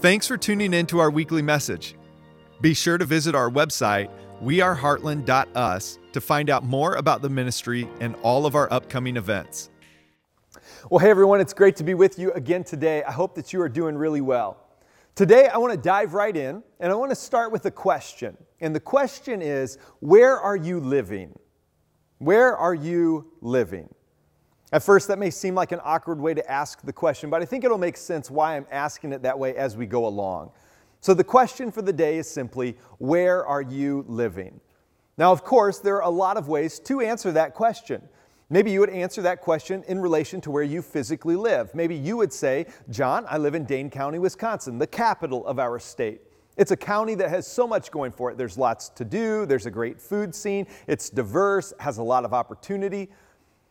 Thanks for tuning in to our weekly message. Be sure to visit our website, weareheartland.us, to find out more about the ministry and all of our upcoming events. Well, hey everyone, it's great to be with you again today. I hope that you are doing really well. Today, I want to dive right in and I want to start with a question. And the question is Where are you living? Where are you living? At first, that may seem like an awkward way to ask the question, but I think it'll make sense why I'm asking it that way as we go along. So, the question for the day is simply Where are you living? Now, of course, there are a lot of ways to answer that question. Maybe you would answer that question in relation to where you physically live. Maybe you would say, John, I live in Dane County, Wisconsin, the capital of our state. It's a county that has so much going for it. There's lots to do, there's a great food scene, it's diverse, has a lot of opportunity.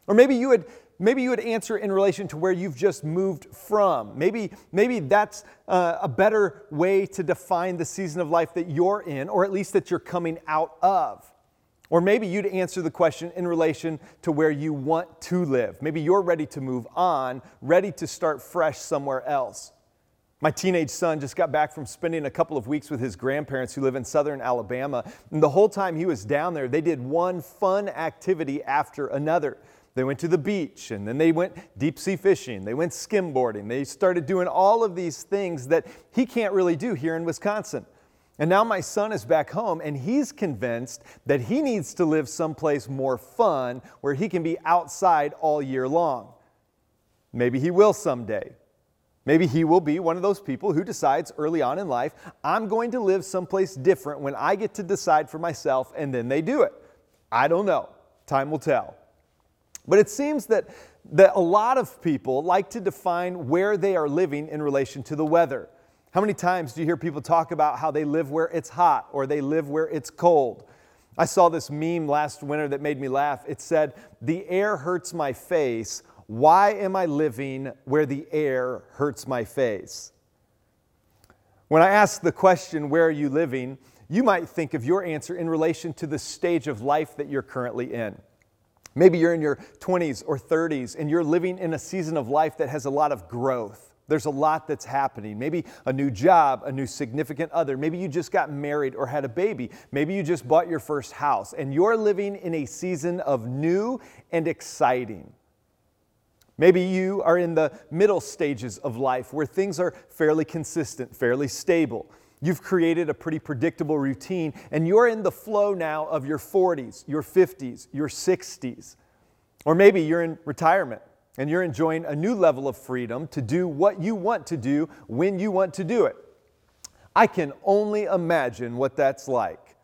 Or maybe you would maybe you would answer in relation to where you've just moved from. Maybe, maybe that's uh, a better way to define the season of life that you're in, or at least that you're coming out of. Or maybe you'd answer the question in relation to where you want to live. Maybe you're ready to move on, ready to start fresh somewhere else. My teenage son just got back from spending a couple of weeks with his grandparents who live in southern Alabama. And the whole time he was down there, they did one fun activity after another. They went to the beach and then they went deep sea fishing. They went skimboarding. They started doing all of these things that he can't really do here in Wisconsin. And now my son is back home and he's convinced that he needs to live someplace more fun where he can be outside all year long. Maybe he will someday. Maybe he will be one of those people who decides early on in life, I'm going to live someplace different when I get to decide for myself, and then they do it. I don't know. Time will tell. But it seems that, that a lot of people like to define where they are living in relation to the weather. How many times do you hear people talk about how they live where it's hot or they live where it's cold? I saw this meme last winter that made me laugh. It said, The air hurts my face. Why am I living where the air hurts my face? When I ask the question, Where are you living? you might think of your answer in relation to the stage of life that you're currently in. Maybe you're in your 20s or 30s and you're living in a season of life that has a lot of growth. There's a lot that's happening. Maybe a new job, a new significant other. Maybe you just got married or had a baby. Maybe you just bought your first house and you're living in a season of new and exciting. Maybe you are in the middle stages of life where things are fairly consistent, fairly stable. You've created a pretty predictable routine, and you're in the flow now of your 40s, your 50s, your 60s. Or maybe you're in retirement and you're enjoying a new level of freedom to do what you want to do when you want to do it. I can only imagine what that's like.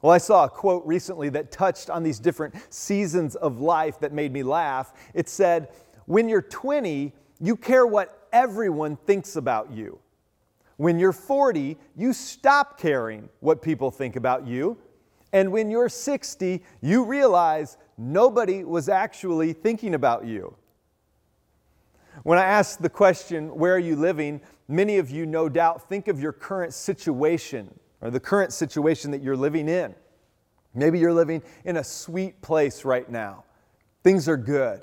Well, I saw a quote recently that touched on these different seasons of life that made me laugh. It said, When you're 20, you care what everyone thinks about you. When you're 40, you stop caring what people think about you. And when you're 60, you realize nobody was actually thinking about you. When I ask the question, Where are you living? many of you, no doubt, think of your current situation or the current situation that you're living in. Maybe you're living in a sweet place right now. Things are good.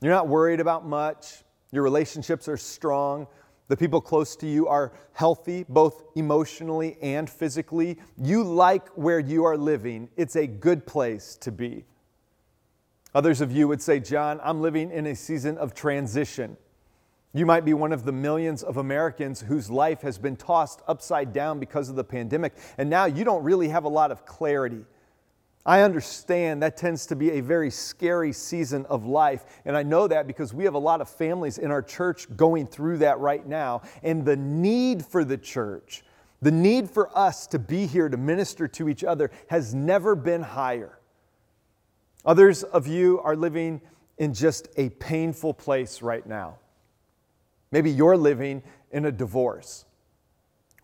You're not worried about much. Your relationships are strong. The people close to you are healthy, both emotionally and physically. You like where you are living. It's a good place to be. Others of you would say, John, I'm living in a season of transition. You might be one of the millions of Americans whose life has been tossed upside down because of the pandemic, and now you don't really have a lot of clarity. I understand that tends to be a very scary season of life. And I know that because we have a lot of families in our church going through that right now. And the need for the church, the need for us to be here to minister to each other has never been higher. Others of you are living in just a painful place right now. Maybe you're living in a divorce,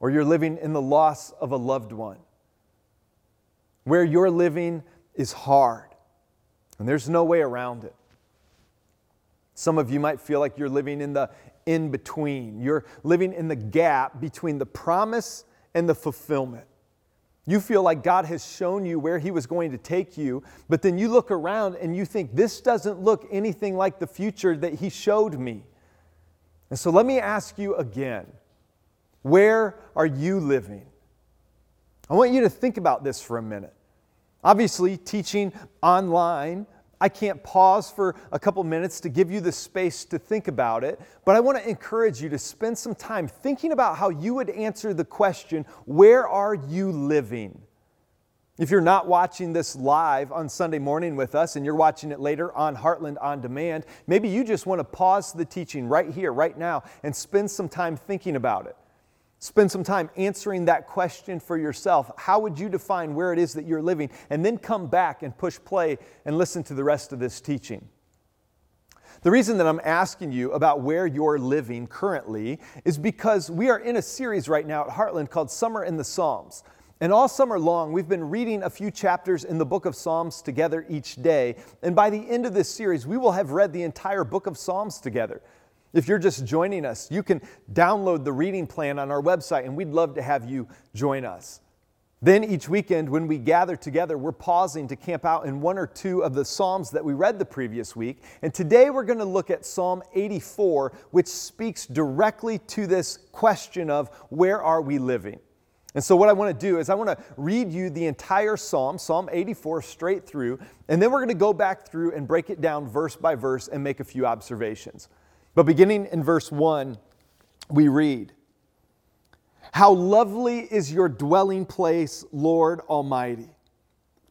or you're living in the loss of a loved one where you're living is hard, and there's no way around it. Some of you might feel like you're living in the in between. You're living in the gap between the promise and the fulfillment. You feel like God has shown you where He was going to take you, but then you look around and you think, this doesn't look anything like the future that He showed me. And so let me ask you again Where are you living? I want you to think about this for a minute. Obviously, teaching online, I can't pause for a couple minutes to give you the space to think about it, but I want to encourage you to spend some time thinking about how you would answer the question where are you living? If you're not watching this live on Sunday morning with us and you're watching it later on Heartland On Demand, maybe you just want to pause the teaching right here, right now, and spend some time thinking about it. Spend some time answering that question for yourself. How would you define where it is that you're living? And then come back and push play and listen to the rest of this teaching. The reason that I'm asking you about where you're living currently is because we are in a series right now at Heartland called Summer in the Psalms. And all summer long, we've been reading a few chapters in the book of Psalms together each day. And by the end of this series, we will have read the entire book of Psalms together. If you're just joining us, you can download the reading plan on our website, and we'd love to have you join us. Then each weekend, when we gather together, we're pausing to camp out in one or two of the Psalms that we read the previous week. And today we're going to look at Psalm 84, which speaks directly to this question of where are we living? And so, what I want to do is, I want to read you the entire psalm, Psalm 84, straight through, and then we're going to go back through and break it down verse by verse and make a few observations. But beginning in verse 1, we read, How lovely is your dwelling place, Lord Almighty!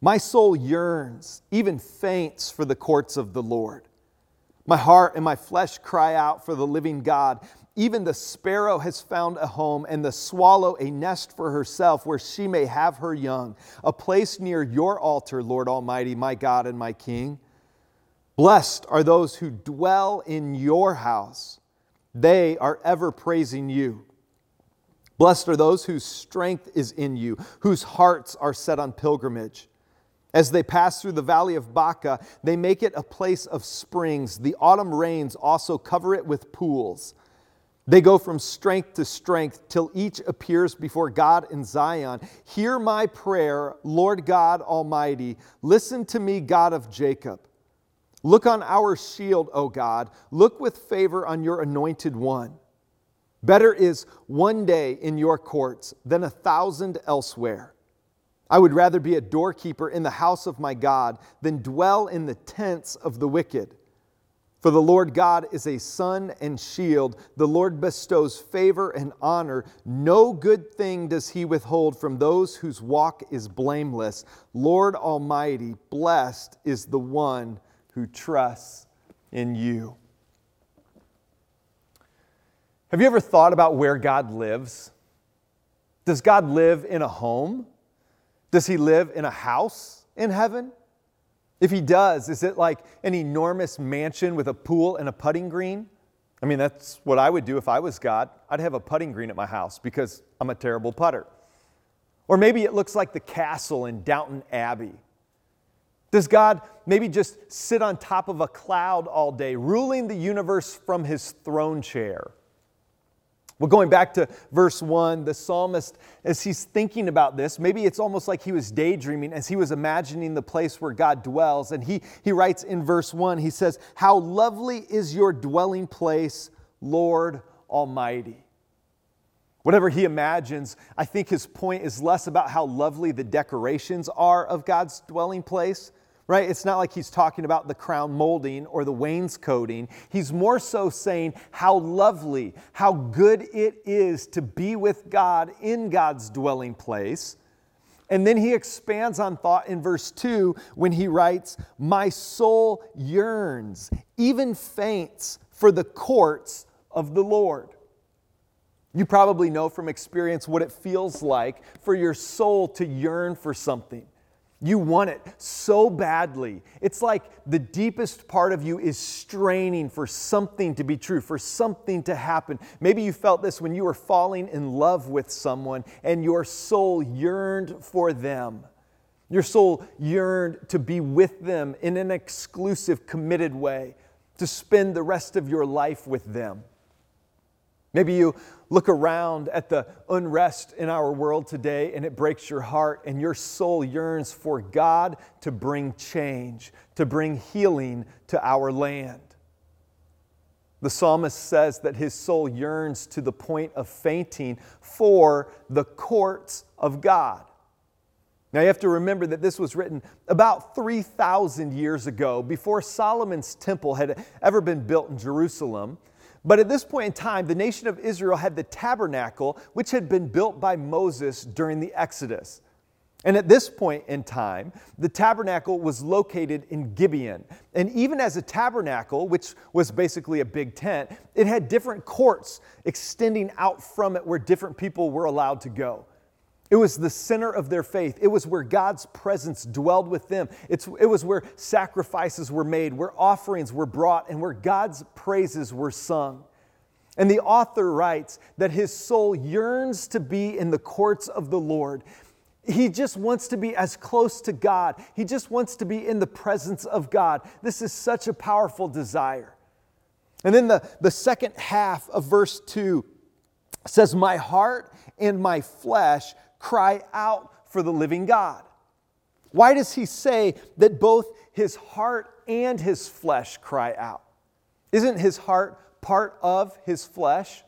My soul yearns, even faints for the courts of the Lord. My heart and my flesh cry out for the living God. Even the sparrow has found a home, and the swallow a nest for herself where she may have her young, a place near your altar, Lord Almighty, my God and my King. Blessed are those who dwell in your house, they are ever praising you. Blessed are those whose strength is in you, whose hearts are set on pilgrimage. As they pass through the valley of Baca, they make it a place of springs. The autumn rains also cover it with pools. They go from strength to strength till each appears before God in Zion. Hear my prayer, Lord God Almighty. Listen to me, God of Jacob. Look on our shield, O God. Look with favor on your anointed one. Better is one day in your courts than a thousand elsewhere. I would rather be a doorkeeper in the house of my God than dwell in the tents of the wicked. For the Lord God is a sun and shield. The Lord bestows favor and honor. No good thing does he withhold from those whose walk is blameless. Lord Almighty, blessed is the one who trusts in you. Have you ever thought about where God lives? Does God live in a home? Does he live in a house in heaven? If he does, is it like an enormous mansion with a pool and a putting green? I mean, that's what I would do if I was God. I'd have a putting green at my house because I'm a terrible putter. Or maybe it looks like the castle in Downton Abbey. Does God maybe just sit on top of a cloud all day, ruling the universe from his throne chair? Well, going back to verse 1, the psalmist, as he's thinking about this, maybe it's almost like he was daydreaming as he was imagining the place where God dwells. And he, he writes in verse 1, he says, How lovely is your dwelling place, Lord Almighty. Whatever he imagines, I think his point is less about how lovely the decorations are of God's dwelling place right? It's not like he's talking about the crown molding or the wainscoting. He's more so saying how lovely, how good it is to be with God in God's dwelling place. And then he expands on thought in verse 2 when he writes, My soul yearns, even faints for the courts of the Lord. You probably know from experience what it feels like for your soul to yearn for something you want it so badly. It's like the deepest part of you is straining for something to be true, for something to happen. Maybe you felt this when you were falling in love with someone and your soul yearned for them. Your soul yearned to be with them in an exclusive, committed way, to spend the rest of your life with them. Maybe you look around at the unrest in our world today and it breaks your heart, and your soul yearns for God to bring change, to bring healing to our land. The psalmist says that his soul yearns to the point of fainting for the courts of God. Now, you have to remember that this was written about 3,000 years ago, before Solomon's temple had ever been built in Jerusalem. But at this point in time, the nation of Israel had the tabernacle, which had been built by Moses during the Exodus. And at this point in time, the tabernacle was located in Gibeon. And even as a tabernacle, which was basically a big tent, it had different courts extending out from it where different people were allowed to go. It was the center of their faith. It was where God's presence dwelled with them. It's, it was where sacrifices were made, where offerings were brought, and where God's praises were sung. And the author writes that his soul yearns to be in the courts of the Lord. He just wants to be as close to God. He just wants to be in the presence of God. This is such a powerful desire. And then the, the second half of verse 2 says, My heart and my flesh cry out for the living God. Why does he say that both his heart and his flesh cry out? Isn't his heart part of his flesh?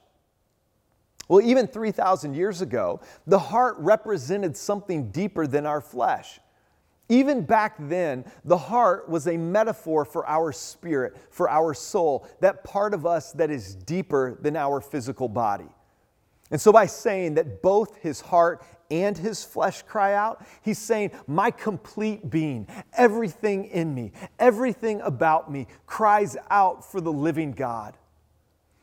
Well, even 3,000 years ago, the heart represented something deeper than our flesh. Even back then, the heart was a metaphor for our spirit, for our soul, that part of us that is deeper than our physical body. And so, by saying that both his heart and his flesh cry out, he's saying, My complete being, everything in me, everything about me cries out for the living God.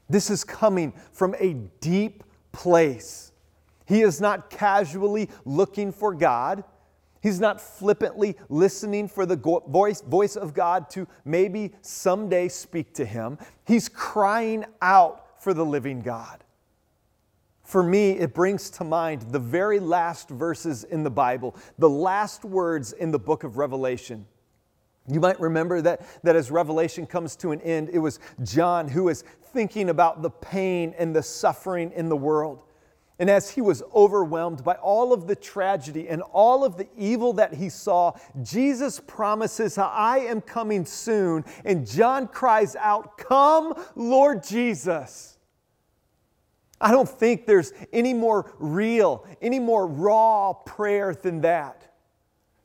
This is coming from a deep place. He is not casually looking for God. He's not flippantly listening for the voice, voice of God to maybe someday speak to him. He's crying out for the living God. For me, it brings to mind the very last verses in the Bible, the last words in the book of Revelation. You might remember that, that as Revelation comes to an end, it was John who was thinking about the pain and the suffering in the world. And as he was overwhelmed by all of the tragedy and all of the evil that he saw, Jesus promises, I am coming soon. And John cries out, Come, Lord Jesus. I don't think there's any more real, any more raw prayer than that.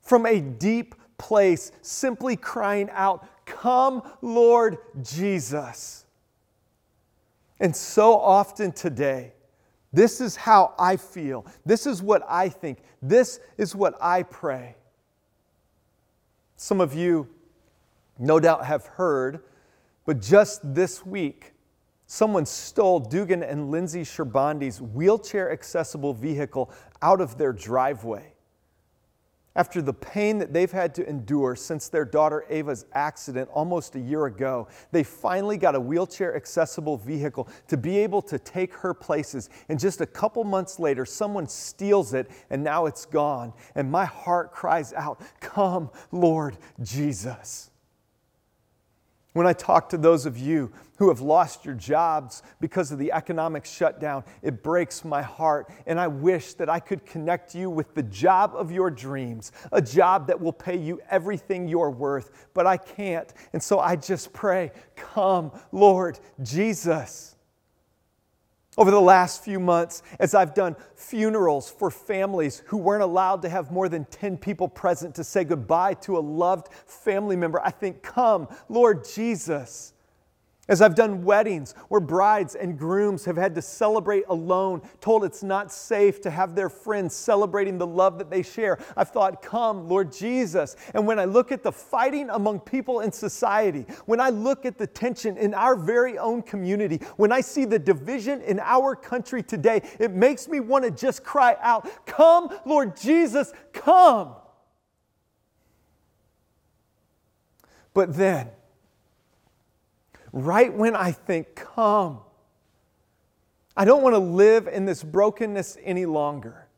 From a deep place, simply crying out, Come, Lord Jesus. And so often today, this is how I feel. This is what I think. This is what I pray. Some of you, no doubt, have heard, but just this week, someone stole Dugan and Lindsay Sherbandi's wheelchair accessible vehicle out of their driveway after the pain that they've had to endure since their daughter Ava's accident almost a year ago, they finally got a wheelchair accessible vehicle to be able to take her places. And just a couple months later, someone steals it and now it's gone. And my heart cries out, Come, Lord Jesus. When I talk to those of you who have lost your jobs because of the economic shutdown, it breaks my heart. And I wish that I could connect you with the job of your dreams, a job that will pay you everything you're worth. But I can't. And so I just pray, Come, Lord Jesus. Over the last few months, as I've done funerals for families who weren't allowed to have more than 10 people present to say goodbye to a loved family member, I think, Come, Lord Jesus. As I've done weddings where brides and grooms have had to celebrate alone, told it's not safe to have their friends celebrating the love that they share, I've thought, Come, Lord Jesus. And when I look at the fighting among people in society, when I look at the tension in our very own community, when I see the division in our country today, it makes me want to just cry out, Come, Lord Jesus, come. But then, right when I think, Come, I don't want to live in this brokenness any longer,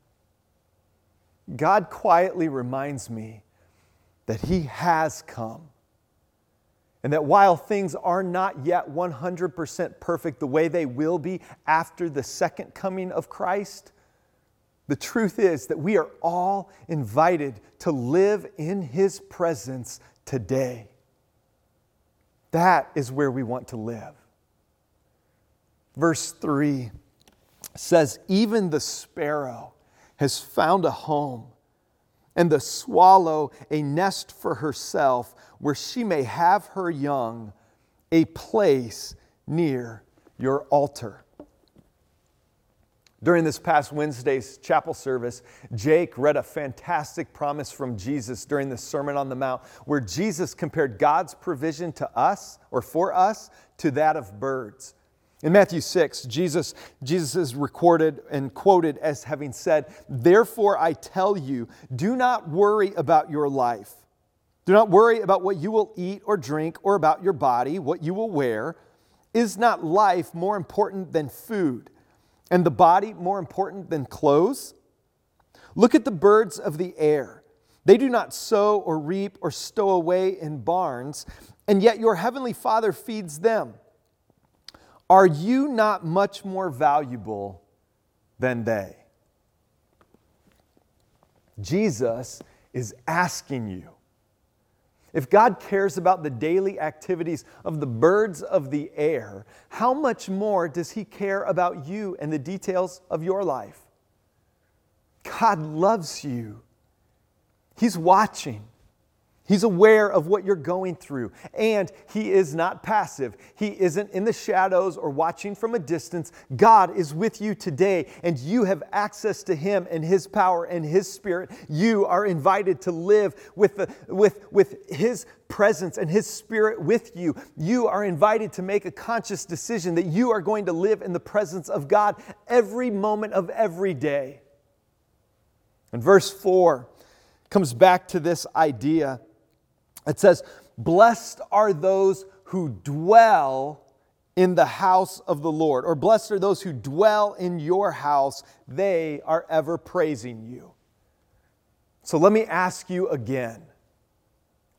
God quietly reminds me that He has come. And that while things are not yet 100% perfect the way they will be after the second coming of Christ, the truth is that we are all invited to live in His presence today. That is where we want to live. Verse 3 says, Even the sparrow has found a home, and the swallow a nest for herself, where she may have her young, a place near your altar. During this past Wednesday's chapel service, Jake read a fantastic promise from Jesus during the Sermon on the Mount, where Jesus compared God's provision to us or for us to that of birds. In Matthew 6, Jesus, Jesus is recorded and quoted as having said, Therefore I tell you, do not worry about your life. Do not worry about what you will eat or drink or about your body, what you will wear. Is not life more important than food? And the body more important than clothes? Look at the birds of the air. They do not sow or reap or stow away in barns, and yet your heavenly Father feeds them. Are you not much more valuable than they? Jesus is asking you if God cares about the daily activities of the birds of the air, how much more does He care about you and the details of your life? God loves you. He's watching. He's aware of what you're going through, and He is not passive. He isn't in the shadows or watching from a distance. God is with you today, and you have access to Him and His power and His Spirit. You are invited to live with, the, with, with His presence and His Spirit with you. You are invited to make a conscious decision that you are going to live in the presence of God every moment of every day. And verse 4 comes back to this idea it says, Blessed are those who dwell in the house of the Lord, or blessed are those who dwell in your house. They are ever praising you. So let me ask you again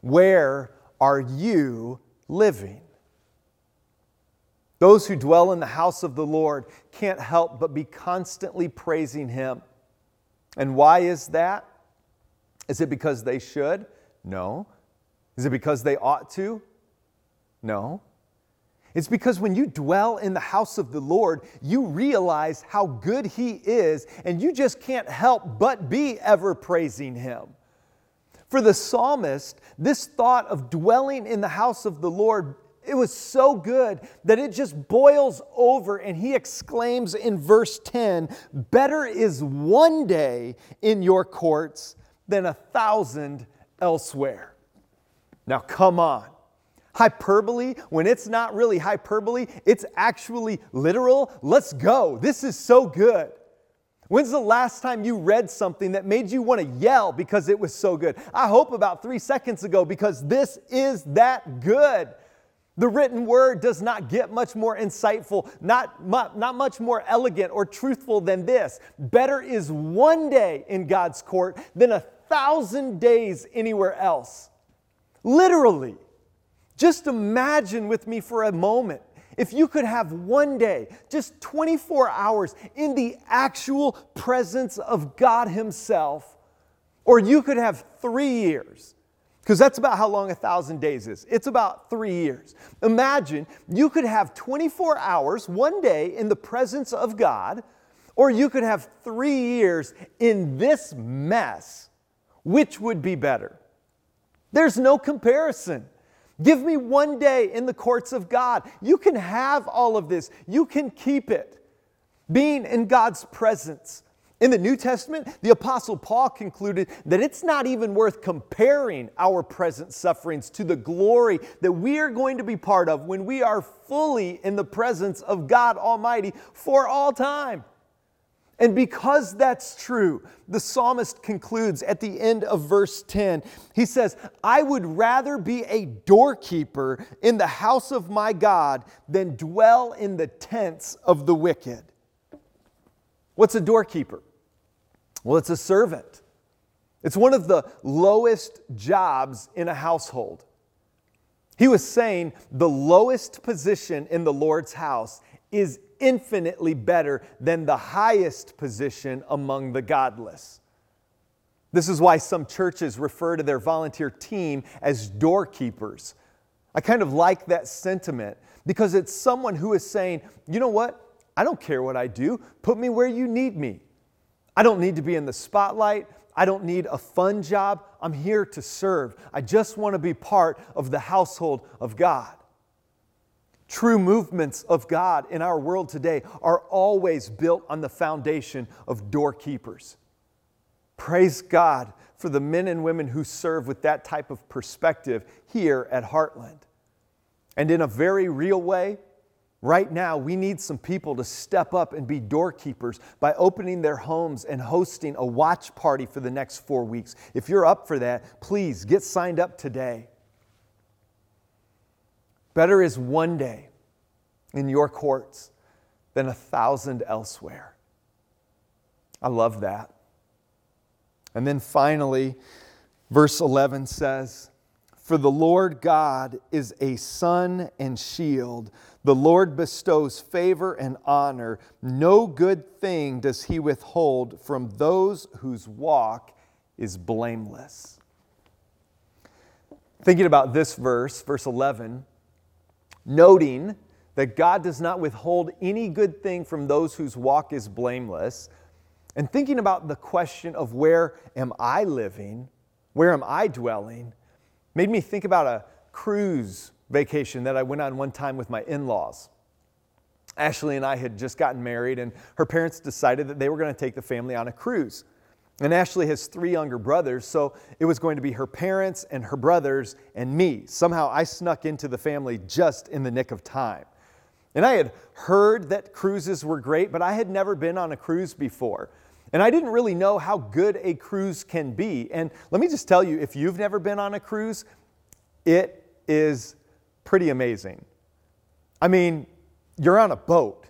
where are you living? Those who dwell in the house of the Lord can't help but be constantly praising Him. And why is that? Is it because they should? No. Is it because they ought to? No. It's because when you dwell in the house of the Lord, you realize how good He is, and you just can't help but be ever praising Him. For the psalmist, this thought of dwelling in the house of the Lord, it was so good that it just boils over, and he exclaims in verse 10 Better is one day in your courts than a thousand elsewhere. Now, come on. Hyperbole, when it's not really hyperbole, it's actually literal. Let's go. This is so good. When's the last time you read something that made you want to yell because it was so good? I hope about three seconds ago because this is that good. The written word does not get much more insightful, not, not much more elegant or truthful than this. Better is one day in God's court than a thousand days anywhere else. Literally. Just imagine with me for a moment if you could have one day, just 24 hours, in the actual presence of God Himself, or you could have three years, because that's about how long a thousand days is. It's about three years. Imagine you could have 24 hours, one day, in the presence of God, or you could have three years in this mess. Which would be better? There's no comparison. Give me one day in the courts of God. You can have all of this, you can keep it. Being in God's presence. In the New Testament, the Apostle Paul concluded that it's not even worth comparing our present sufferings to the glory that we are going to be part of when we are fully in the presence of God Almighty for all time. And because that's true, the psalmist concludes at the end of verse 10. He says, I would rather be a doorkeeper in the house of my God than dwell in the tents of the wicked. What's a doorkeeper? Well, it's a servant. It's one of the lowest jobs in a household. He was saying the lowest position in the Lord's house is infinitely better than the highest position among the godless. This is why some churches refer to their volunteer team as doorkeepers. I kind of like that sentiment because it's someone who is saying, you know what? I don't care what I do. Put me where you need me. I don't need to be in the spotlight. I don't need a fun job. I'm here to serve. I just want to be part of the household of God. True movements of God in our world today are always built on the foundation of doorkeepers. Praise God for the men and women who serve with that type of perspective here at Heartland. And in a very real way, right now, we need some people to step up and be doorkeepers by opening their homes and hosting a watch party for the next four weeks. If you're up for that, please get signed up today. Better is one day in your courts than a thousand elsewhere. I love that. And then finally, verse 11 says, For the Lord God is a sun and shield. The Lord bestows favor and honor. No good thing does he withhold from those whose walk is blameless. Thinking about this verse, verse 11, noting that God does not withhold any good thing from those whose walk is blameless, and thinking about the question of where am I living, where am I dwelling, made me think about a cruise vacation that I went on one time with my in laws. Ashley and I had just gotten married, and her parents decided that they were going to take the family on a cruise. And Ashley has three younger brothers, so it was going to be her parents and her brothers and me. Somehow I snuck into the family just in the nick of time. And I had heard that cruises were great, but I had never been on a cruise before. And I didn't really know how good a cruise can be. And let me just tell you if you've never been on a cruise, it is pretty amazing. I mean, you're on a boat,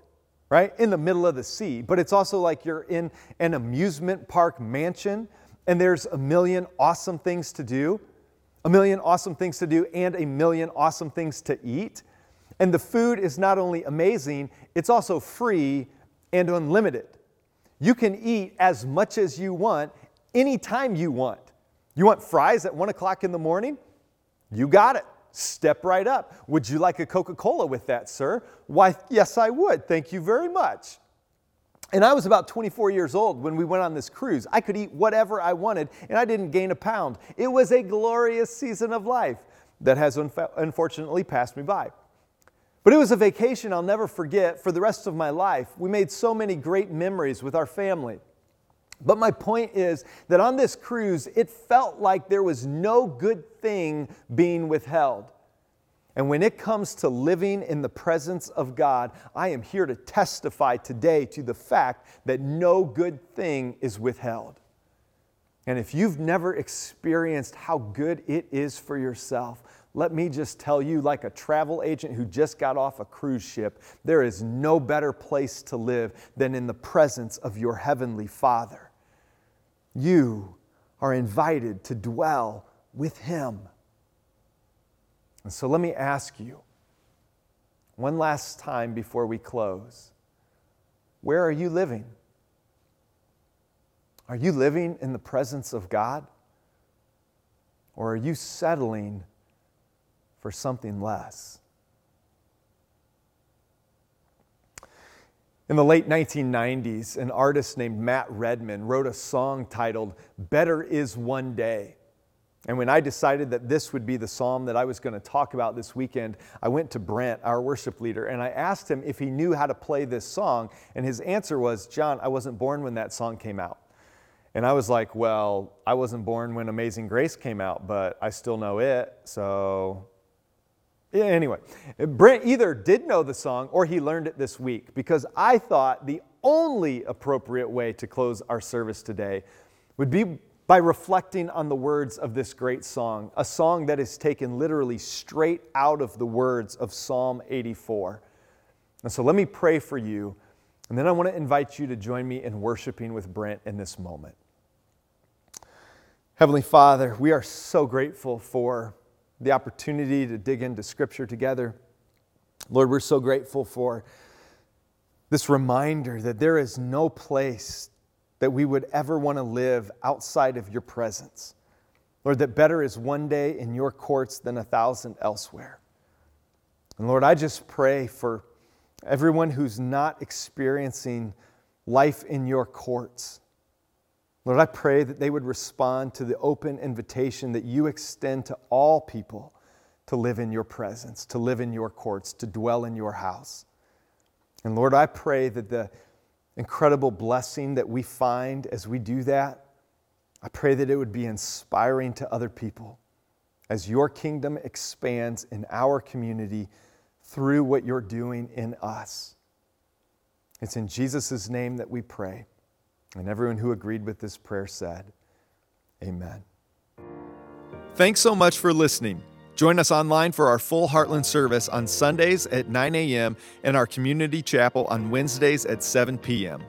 right, in the middle of the sea, but it's also like you're in an amusement park mansion and there's a million awesome things to do, a million awesome things to do, and a million awesome things to eat. And the food is not only amazing, it's also free and unlimited. You can eat as much as you want anytime you want. You want fries at one o'clock in the morning? You got it. Step right up. Would you like a Coca Cola with that, sir? Why, yes, I would. Thank you very much. And I was about 24 years old when we went on this cruise. I could eat whatever I wanted, and I didn't gain a pound. It was a glorious season of life that has unfortunately passed me by. But it was a vacation I'll never forget for the rest of my life. We made so many great memories with our family. But my point is that on this cruise, it felt like there was no good thing being withheld. And when it comes to living in the presence of God, I am here to testify today to the fact that no good thing is withheld. And if you've never experienced how good it is for yourself, let me just tell you, like a travel agent who just got off a cruise ship, there is no better place to live than in the presence of your heavenly Father. You are invited to dwell with Him. And so let me ask you one last time before we close where are you living? Are you living in the presence of God? Or are you settling? for something less. In the late 1990s, an artist named Matt Redman wrote a song titled Better Is One Day. And when I decided that this would be the psalm that I was going to talk about this weekend, I went to Brent, our worship leader, and I asked him if he knew how to play this song. And his answer was, John, I wasn't born when that song came out. And I was like, Well, I wasn't born when Amazing Grace came out, but I still know it. So Anyway, Brent either did know the song or he learned it this week because I thought the only appropriate way to close our service today would be by reflecting on the words of this great song, a song that is taken literally straight out of the words of Psalm 84. And so let me pray for you, and then I want to invite you to join me in worshiping with Brent in this moment. Heavenly Father, we are so grateful for the opportunity to dig into Scripture together. Lord, we're so grateful for this reminder that there is no place that we would ever want to live outside of your presence. Lord, that better is one day in your courts than a thousand elsewhere. And Lord, I just pray for everyone who's not experiencing life in your courts. Lord, I pray that they would respond to the open invitation that you extend to all people to live in your presence, to live in your courts, to dwell in your house. And Lord, I pray that the incredible blessing that we find as we do that, I pray that it would be inspiring to other people as your kingdom expands in our community through what you're doing in us. It's in Jesus' name that we pray. And everyone who agreed with this prayer said, Amen. Thanks so much for listening. Join us online for our full Heartland service on Sundays at 9 a.m. and our community chapel on Wednesdays at 7 p.m.